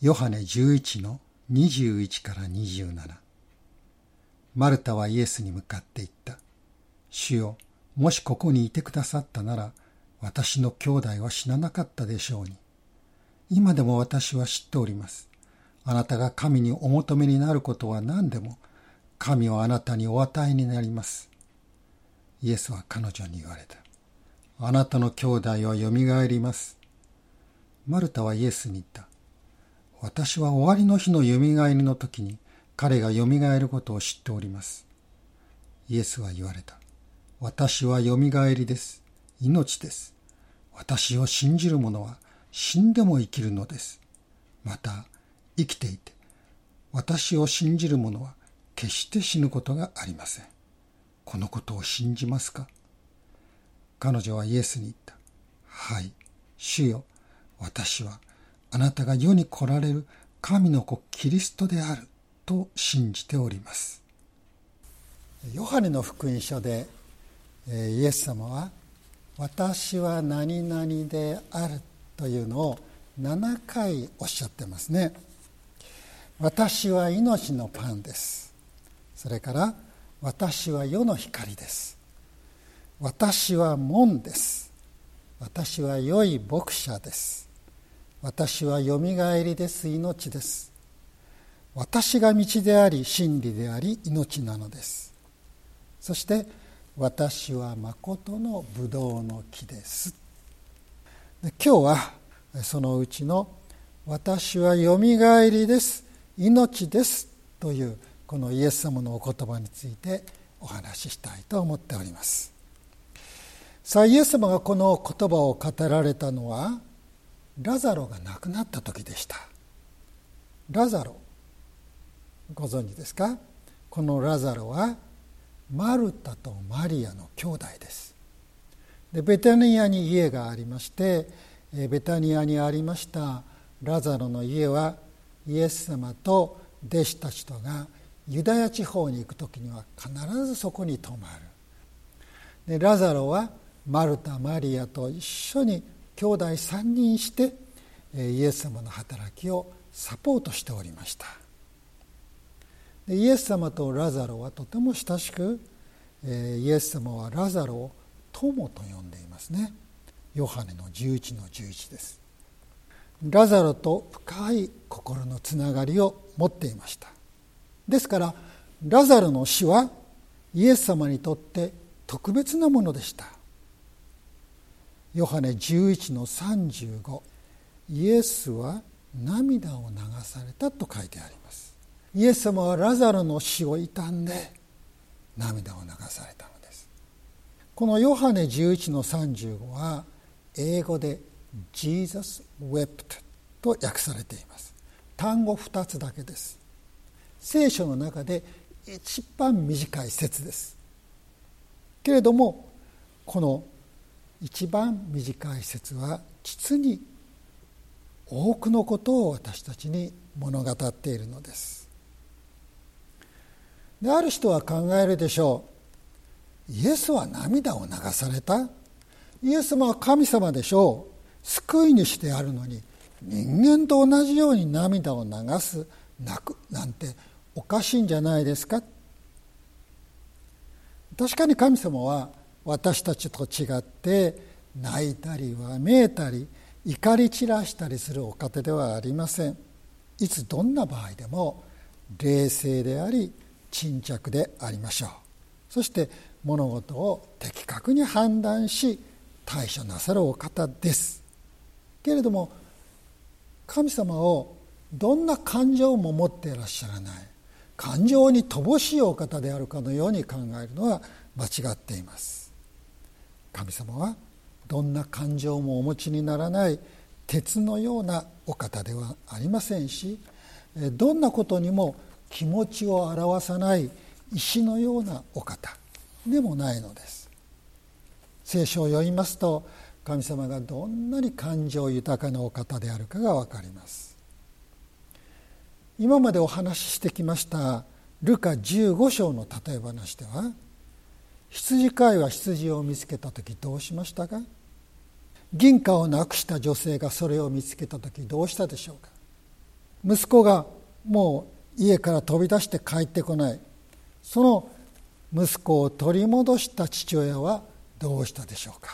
ヨハネ11の21から27マルタはイエスに向かって言った。主よ、もしここにいてくださったなら、私の兄弟は死ななかったでしょうに。今でも私は知っております。あなたが神にお求めになることは何でも、神はあなたにお与えになります。イエスは彼女に言われた。あなたの兄弟はよみがえります。マルタはイエスに言った。私は終わりの日のよみがえりの時に彼がよみがえることを知っております。イエスは言われた。私はよみがえりです。命です。私を信じる者は死んでも生きるのです。また、生きていて、私を信じる者は決して死ぬことがありません。このことを信じますか？彼女はイエスに言った。はい、主よ、私はあなたが世に来られる神の子キリストであると信じております。ヨハネの福音書でイエス様は「私は何々である」というのを7回おっしゃってますね。私は命のパンです。それから私は世の光です。私は門です。私は良い牧者です。私はよみがえりです。命です。私が道であり真理であり命なのです。そして私は誠のブドウの木ですで今日はそのうちの「私はよみがえりです命です」というこのイエス様のお言葉についてお話ししたいと思っておりますさあイエス様がこの言葉を語られたのはラザロが亡くなった時でした。ラザロご存知ですか？このラザロはマルタとマリアの兄弟です。でベタニアに家がありましてベタニアにありましたラザロの家はイエス様と弟子たちとがユダヤ地方に行く時には必ずそこに泊まる。でラザロはマルタマリアと一緒に兄弟3人してイエス様の働きをサポートしておりました。イエス様とラザロはとても親しくイエス様はラザロを友と呼んでいますね。ヨハネの11の11です。ラザロと深い心のつながりを持っていました。ですからラザロの死はイエス様にとって特別なものでした。ヨハネ11の35イエスは涙を流されたと書いてあります。イエス様はラザロの死を悼んで涙を流されたのです。このヨハネ11の35は英語で「Jesus wept」と訳されています。単語2つだけです。聖書の中で一番短い説です。けれどもこの一番短い説は実に多くのことを私たちに物語っているのです。である人は考えるでしょう。イエスは涙を流された。イエス様は神様でしょう。救い主であるのに人間と同じように涙を流す泣くなんておかしいんじゃないですか。確かに神様は私たちと違って泣いたりわめいたり怒り散らしたりするお方ではありません。いつどんな場合でも冷静であり沈着でありましょう。そして物事を的確に判断し対処なさるお方です。けれども神様をどんな感情も持っていらっしゃらない。感情に乏しいお方であるかのように考えるのは間違っています。神様はどんな感情もお持ちにならない鉄のようなお方ではありませんしどんなことにも気持ちを表さない石のようなお方でもないのです。聖書を読みますと神様がどんなに感情豊かなお方であるかが分かります。今までお話ししてきましたルカ15章の例え話では羊飼いは羊を見つけた時どうしましたか？銀貨をなくした女性がそれを見つけた時どうしたでしょうか？息子がもう家から飛び出して帰ってこない。その息子を取り戻した父親はどうしたでしょうか？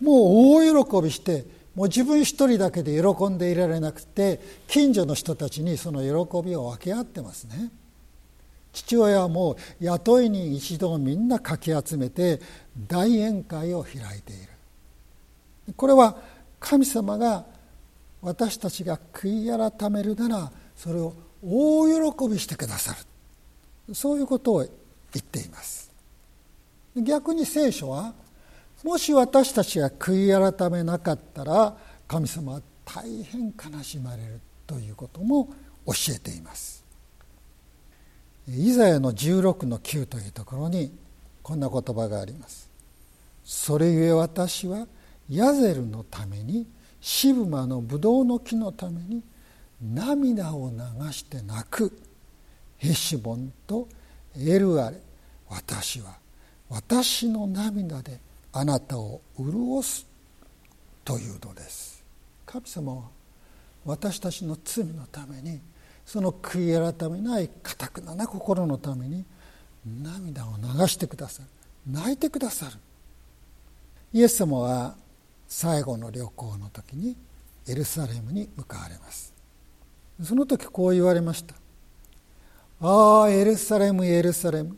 もう大喜びしてもう自分一人だけで喜んでいられなくて近所の人たちにその喜びを分け合ってますね。父親はもう雇い人一同みんなかき集めて大宴会を開いている。これは神様が私たちが悔い改めるならそれを大喜びしてくださる。そういうことを言っています。逆に聖書はもし私たちが悔い改めなかったら神様は大変悲しまれるということも教えています。イザヤの16の9というところにこんな言葉があります。それゆえ私はヤゼルのためにシブマのブドウの木のために涙を流して泣く。ヘシボンとエルアレ。私は私の涙であなたを潤すというのです。神様は私たちの罪のためにその悔い改めないかたくなな心のために涙を流してくださる。泣いてくださる。イエス様は最後の旅行の時にエルサレムに向かわれます。その時こう言われました「ああエルサレムエルサレム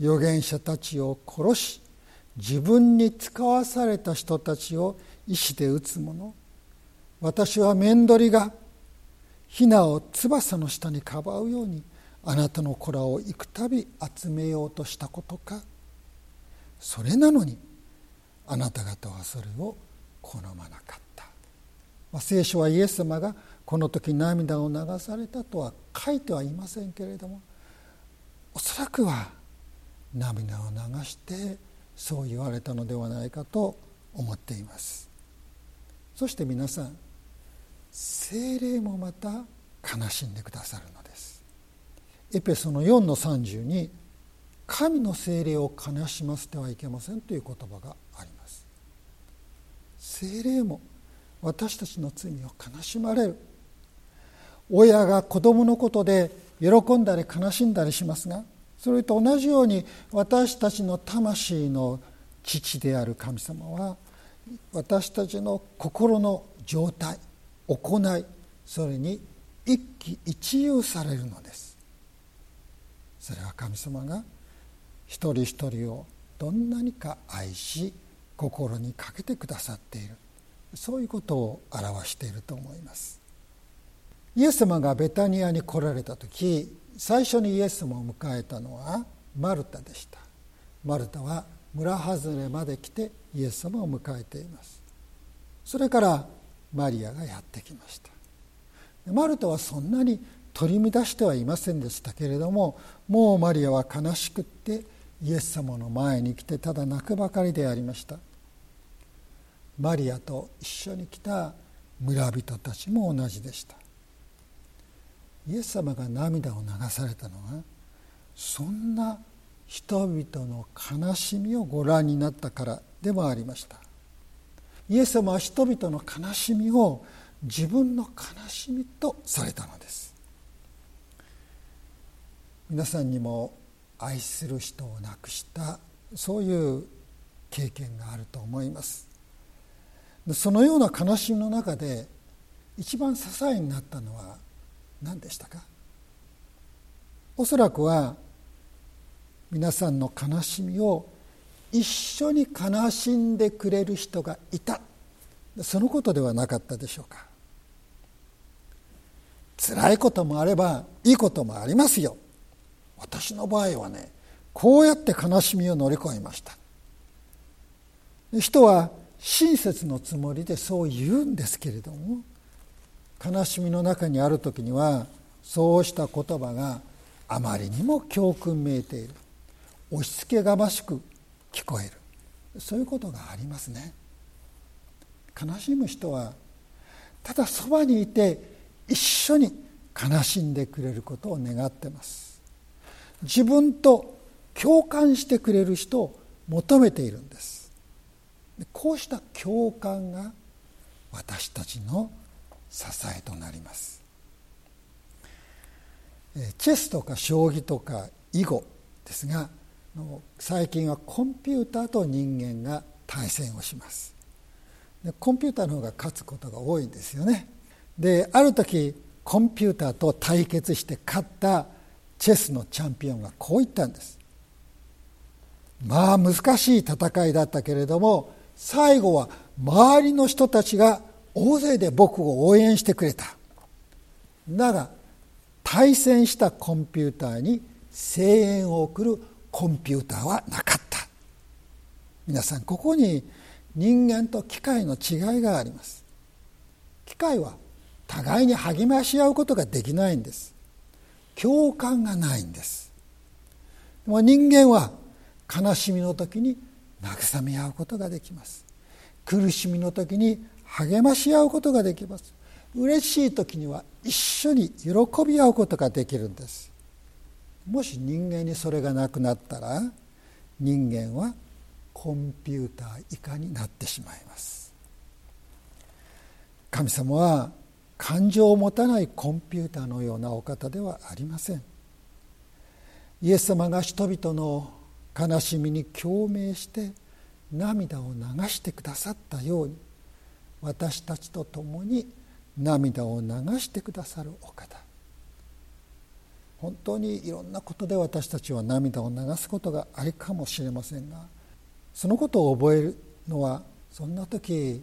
預言者たちを殺し自分に使わされた人たちを石で撃つ者。私は面取りがヒナを翼の下にかばうようにあなたの子らを幾度集めようとしたことか。それなのにあなた方はそれを好まなかった、まあ、聖書はイエス様がこの時涙を流されたとは書いてはいませんけれどもおそらくは涙を流してそう言われたのではないかと思っています。そして皆さん精霊もまた悲しんでくださるのです。エペソの4の30に神の精霊を悲しませてはいけませんという言葉があります。精霊も私たちの罪を悲しまれる。親が子供のことで喜んだり悲しんだりしますがそれと同じように私たちの魂の父である神様は私たちの心の状態行いそれに一喜一憂されるのです。それは神様が一人一人をどんなにか愛し心にかけてくださっている。そういうことを表していると思います。イエス様がベタニアに来られた時最初にイエス様を迎えたのはマルタでした。マルタは村外れまで来てイエス様を迎えています。それからマリアがやってきました。マルタはそんなに取り乱してはいませんでしたけれどももうマリアは悲しくってイエス様の前に来てただ泣くばかりでありました。マリアと一緒に来た村人たちも同じでした。イエス様が涙を流されたのはそんな人々の悲しみをご覧になったからでもありました。イエス様は人々の悲しみを自分の悲しみとされたのです。皆さんにも愛する人を亡くしたそういう経験があると思います。そのような悲しみの中で一番支えになったのは何でしたか？おそらくは皆さんの悲しみを一緒に悲しんでくれる人がいた。そのことではなかったでしょうか。辛いこともあればいいこともありますよ。私の場合はねこうやって悲しみを乗り越えました。人は親切のつもりでそう言うんですけれども悲しみの中にある時にはそうした言葉があまりにも教訓めいている。押し付けがましく聞こえる。そういうことがありますね。悲しむ人はただそばにいて一緒に悲しんでくれることを願ってます。自分と共感してくれる人を求めているんです。こうした共感が私たちの支えとなります。チェスとか将棋とか囲碁ですが最近はコンピューターと人間が対戦をします。でコンピューターの方が勝つことが多いんですよね。である時コンピューターと対決して勝ったチェスのチャンピオンがこう言ったんです。まあ難しい戦いだったけれども最後は周りの人たちが大勢で僕を応援してくれた。だが対戦したコンピューターに声援を送るコンピューターはなかった。皆さんここに人間と機械の違いがあります。機械は互いに励まし合うことができないんです。共感がないんです。でも人間は悲しみの時に慰め合うことができます。苦しみの時に励まし合うことができます。嬉しい時には一緒に喜び合うことができるんです。もし人間にそれがなくなったら人間はコンピューター以下になってしまいます。神様は感情を持たないコンピューターのようなお方ではありません。イエス様が人々の悲しみに共鳴して涙を流してくださったように私たちと共に涙を流してくださるお方。本当にいろんなことで私たちは涙を流すことがあるかもしれませんがそのことを覚えるのはそんな時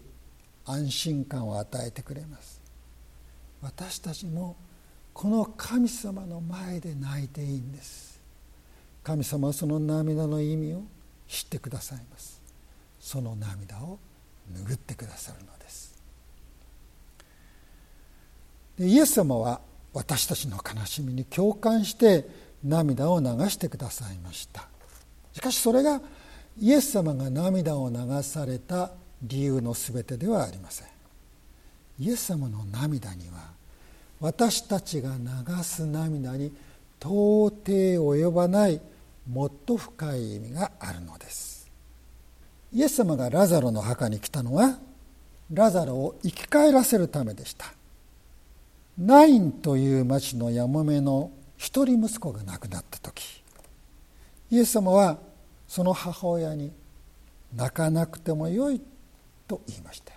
安心感を与えてくれます。私たちもこの神様の前で泣いていいんです。神様はその涙の意味を知ってくださいます。その涙を拭ってくださるのです。でイエス様は私たちの悲しみに共感して涙を流してくださいました。しかしそれがイエス様が涙を流された理由の全てではありません。イエス様の涙には私たちが流す涙に到底及ばないもっと深い意味があるのです。イエス様がラザロの墓に来たのはラザロを生き返らせるためでした。ナインという町のやもめの一人息子が亡くなった時イエス様はその母親に泣かなくてもよいと言いました。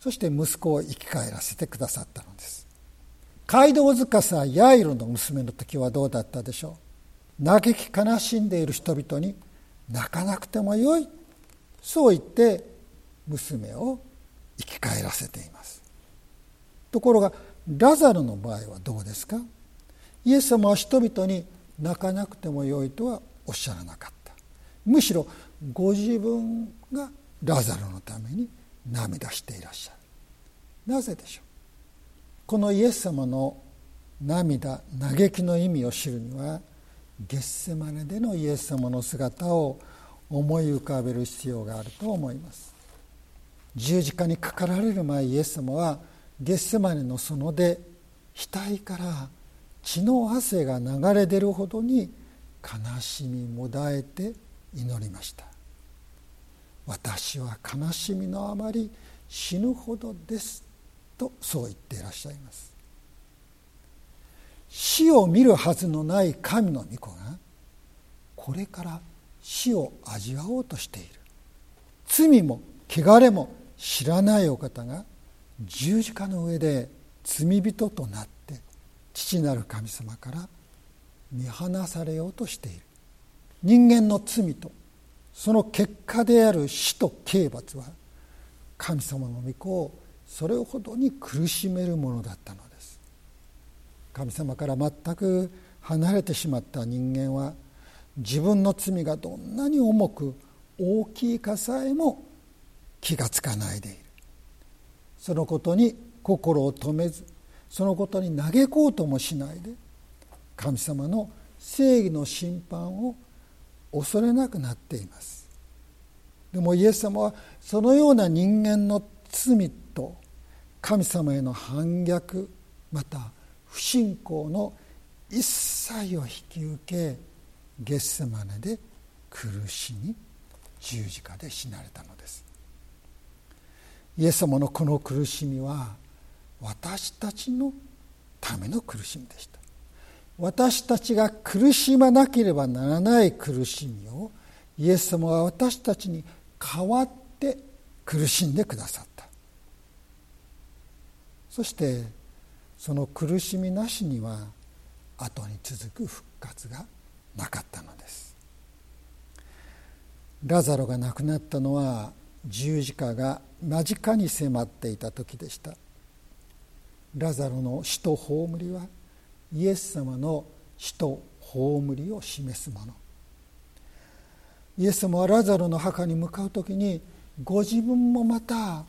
そして息子を生き返らせてくださったのです。街道司ヤイロの娘の時はどうだったでしょう。嘆き悲しんでいる人々に泣かなくてもよい。そう言って娘を生き返らせています。ところがラザルの場合はどうですか？イエス様は人々に泣かなくてもよいとはおっしゃらなかった。むしろご自分がラザルのために涙していらっしゃる。なぜでしょう？このイエス様の涙嘆きの意味を知るにはゲッセマネでのイエス様の姿を思い浮かべる必要があると思います。十字架にかかられる前イエス様はゲッセマネの園で額から血の汗が流れ出るほどに悲しみもだえて祈りました。私は悲しみのあまり死ぬほどですとそう言っていらっしゃいます。死を見るはずのない神の御子がこれから死を味わおうとしている。罪も汚れも知らないお方が十字架の上で罪人となって父なる神様から見放されようとしている。人間の罪とその結果である死と刑罰は神様の御子をそれほどに苦しめるものだったのです。神様から全く離れてしまった人間は自分の罪がどんなに重く大きいかさえも気がつかないでいる。そのことに心を止めずそのことに嘆こうともしないで神様の正義の審判を恐れなくなっています。でもイエス様はそのような人間の罪と神様への反逆また不信仰の一切を引き受けゲッセマネで苦しみ十字架で死なれたのです。イエス様のこの苦しみは私たちのための苦しみでした。私たちが苦しまなければならない苦しみをイエス様は私たちに代わって苦しんでくださった。そしてその苦しみなしには後に続く復活がなかったのです。ラザロが亡くなったのは十字架が間近に迫っていた時でした。ラザロの死と葬りはイエス様の死と葬りを示すもの。イエス様はラザロの墓に向かう時にご自分もまた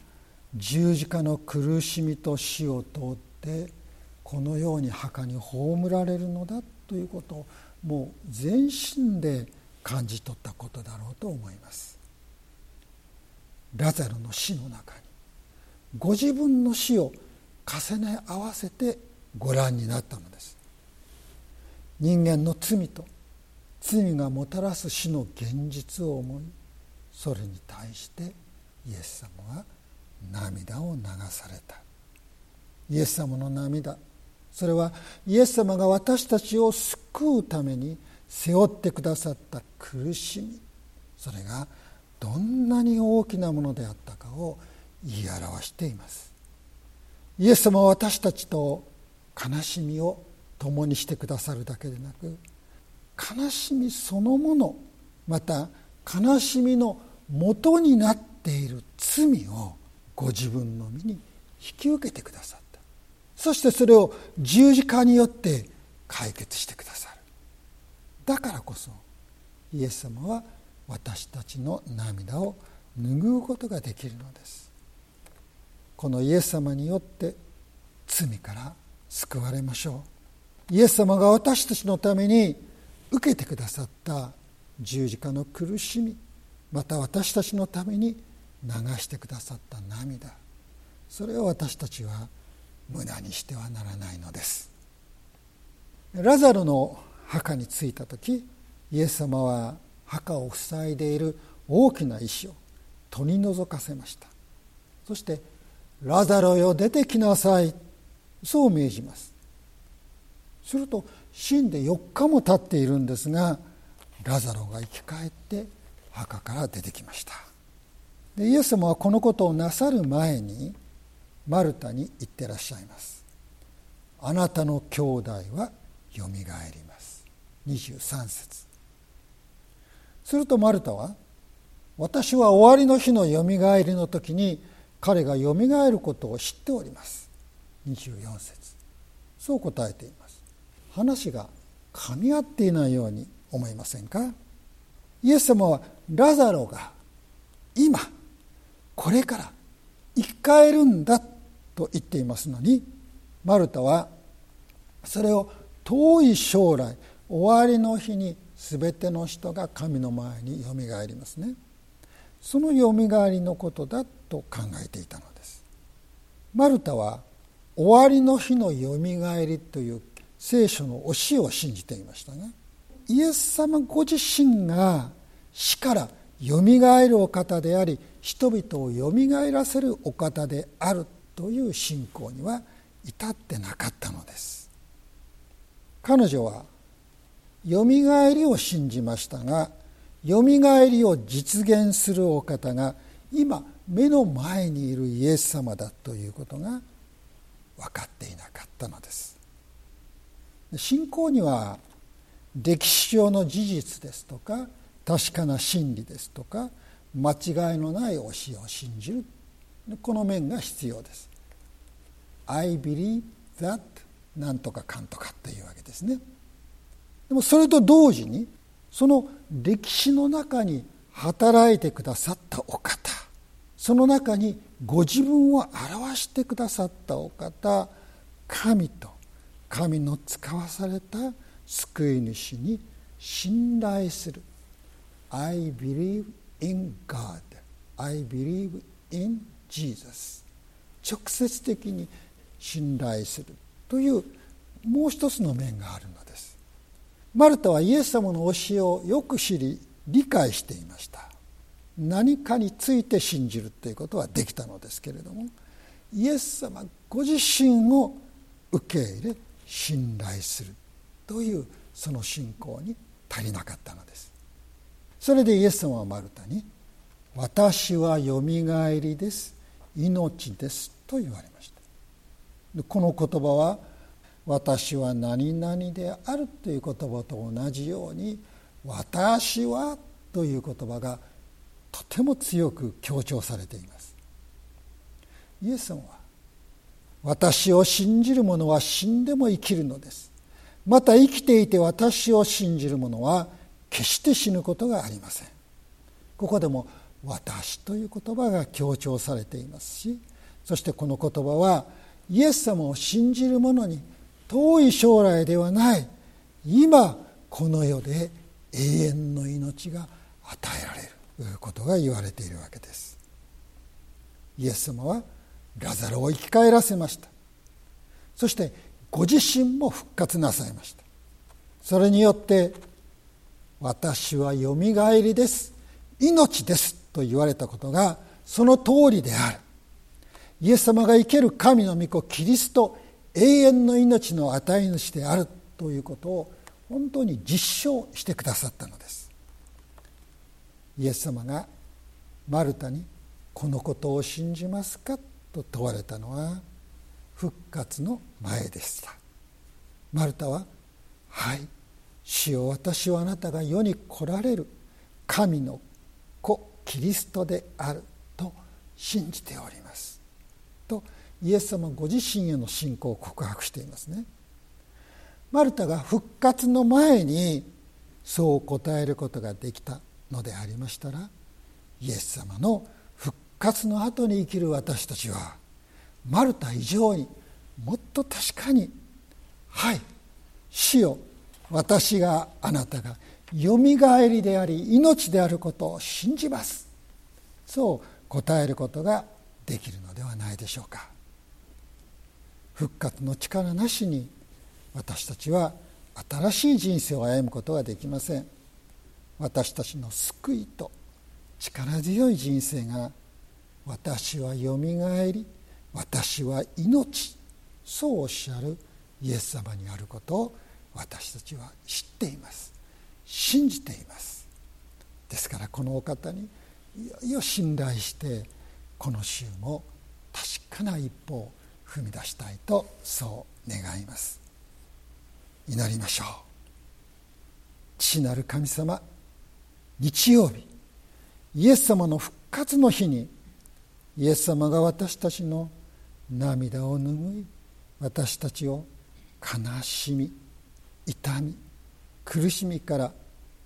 十字架の苦しみと死を通ってこのように墓に葬られるのだということをもう全身で感じ取ったことだろうと思います。ラザロの死の中にご自分の死を重ね合わせてご覧になったのです。人間の罪と罪がもたらす死の現実を思いそれに対してイエス様は涙を流された。イエス様の涙それはイエス様が私たちを救うために背負ってくださった苦しみそれがどんなに大きなものであったかを言い表しています。イエス様は私たちと悲しみを共にしてくださるだけでなく悲しみそのものまた悲しみの元になっている罪をご自分の身に引き受けてくださった。そしてそれを十字架によって解決してくださる。だからこそイエス様は私たちの涙を拭うことができるのです。このイエス様によって罪から救われましょう。イエス様が私たちのために受けてくださった十字架の苦しみまた私たちのために流してくださった涙。それを私たちは無駄にしてはならないのです。ラザロの墓に着いた時イエス様は墓を塞いでいる大きな石を取り除かせました。そして「ラザロよ出てきなさい」そう命じます。すると死んで4日も経っているんですがラザロが生き返って墓から出てきました。でイエス様はこのことをなさる前にマルタに言ってらっしゃいます。あなたの兄弟はよみがえります。23節。するとマルタは私は終わりの日のよみがえりの時に彼がよみがえることを知っております。24節。そう答えています。話が噛み合っていないように思いませんか？イエス様はラザロが今これから生き返るんだと言っていますのにマルタはそれを遠い将来終わりの日に全ての人が神の前によみがえりますね。そのよみがえりのことだと考えていたのです。マルタは終わりの日のよみがえりという聖書の教えを信じていましたがイエス様ご自身が死からよみがえるお方であり人々をよみがえらせるお方であるという信仰には至ってなかったのです。彼女はよみがえりを信じましたがよみがえりを実現するお方が今目の前にいるイエス様だということが分かっていなかったのです。信仰には歴史上の事実ですとか確かな真理ですとか間違いのない教えを信じるこの面が必要です。I believe that なんとかかんとかっていうわけですね。でもそれと同時にその歴史の中に働いてくださったお方その中にご自分を表してくださったお方神と神の使わされた救い主に信頼する。I believe in God. I believe in Jesus. 直接的に信頼するというもう一つの面があるのです。マルタはイエス様の教えをよく知り理解していました。何かについて信じるということはできたのですけれどもイエス様ご自身を受け入れ信頼するというその信仰に足りなかったのです。それでイエス様はマルタに「私はよみがえりです命です」と言われました。この言葉は「私は何々である」という言葉と同じように「私は」という言葉がとても強く強調されています。イエス様は私を信じる者は死んでも生きるのです。また生きていて私を信じる者は決して死ぬことがありません。ここでも「私」という言葉が強調されていますしそしてこの言葉はイエス様を信じる者に遠い将来ではない今この世で永遠の命が与えられることが言われているわけです。イエス様はラザロを生き返らせました。そしてご自身も復活なさいました。それによって私はよみがえりです。命ですと言われたことがその通りである。イエス様が生ける神の御子キリスト永遠の命の与え主であるということを本当に実証してくださったのですイエス様がマルタに「このことを信じますか?」と問われたのは復活の前でしたマルタは「はい主よ私はあなたが世に来られる神の子キリストであると信じております」とイエス様ご自身への信仰を告白していますね。マルタが復活の前にそう答えることができたのでありましたらイエス様の復活の後に生きる私たちはマルタ以上にもっと確かに「はい死よ私があなたがよみがえりであり命であることを信じます」そう答えることができるのではないでしょうか復活の力なしに私たちは新しい人生を歩むことはできません私たちの救いと力強い人生が私はよみがえり私は命そうおっしゃるイエス様にあることを私たちは知っています信じています。ですからこのお方にいよいよ信頼してこの週も確かな一歩を踏み出したいとそう願います。祈りましょう。父なる神様日曜日イエス様の復活の日にイエス様が私たちの涙を拭い私たちを悲しみ痛み苦しみから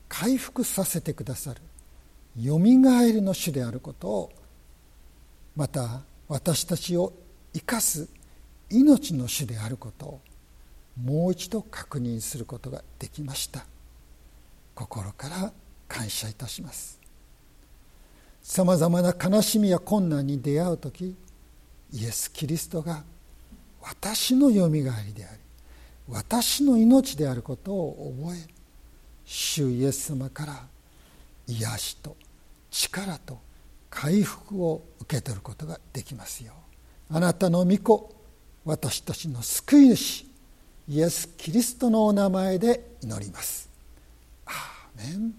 回復させてくださるよみがえりの主であることをまた私たちを生かす命の主であることをもう一度確認することができました。心から感謝いたします。さまざまな悲しみや困難に出会う時イエス・キリストが私のよみがえりであり私の命であることを覚え主イエス様から癒しと力と回復を受け取ることができますようあなたの御子私たちの救い主イエス・キリストのお名前で祈ります。アーメン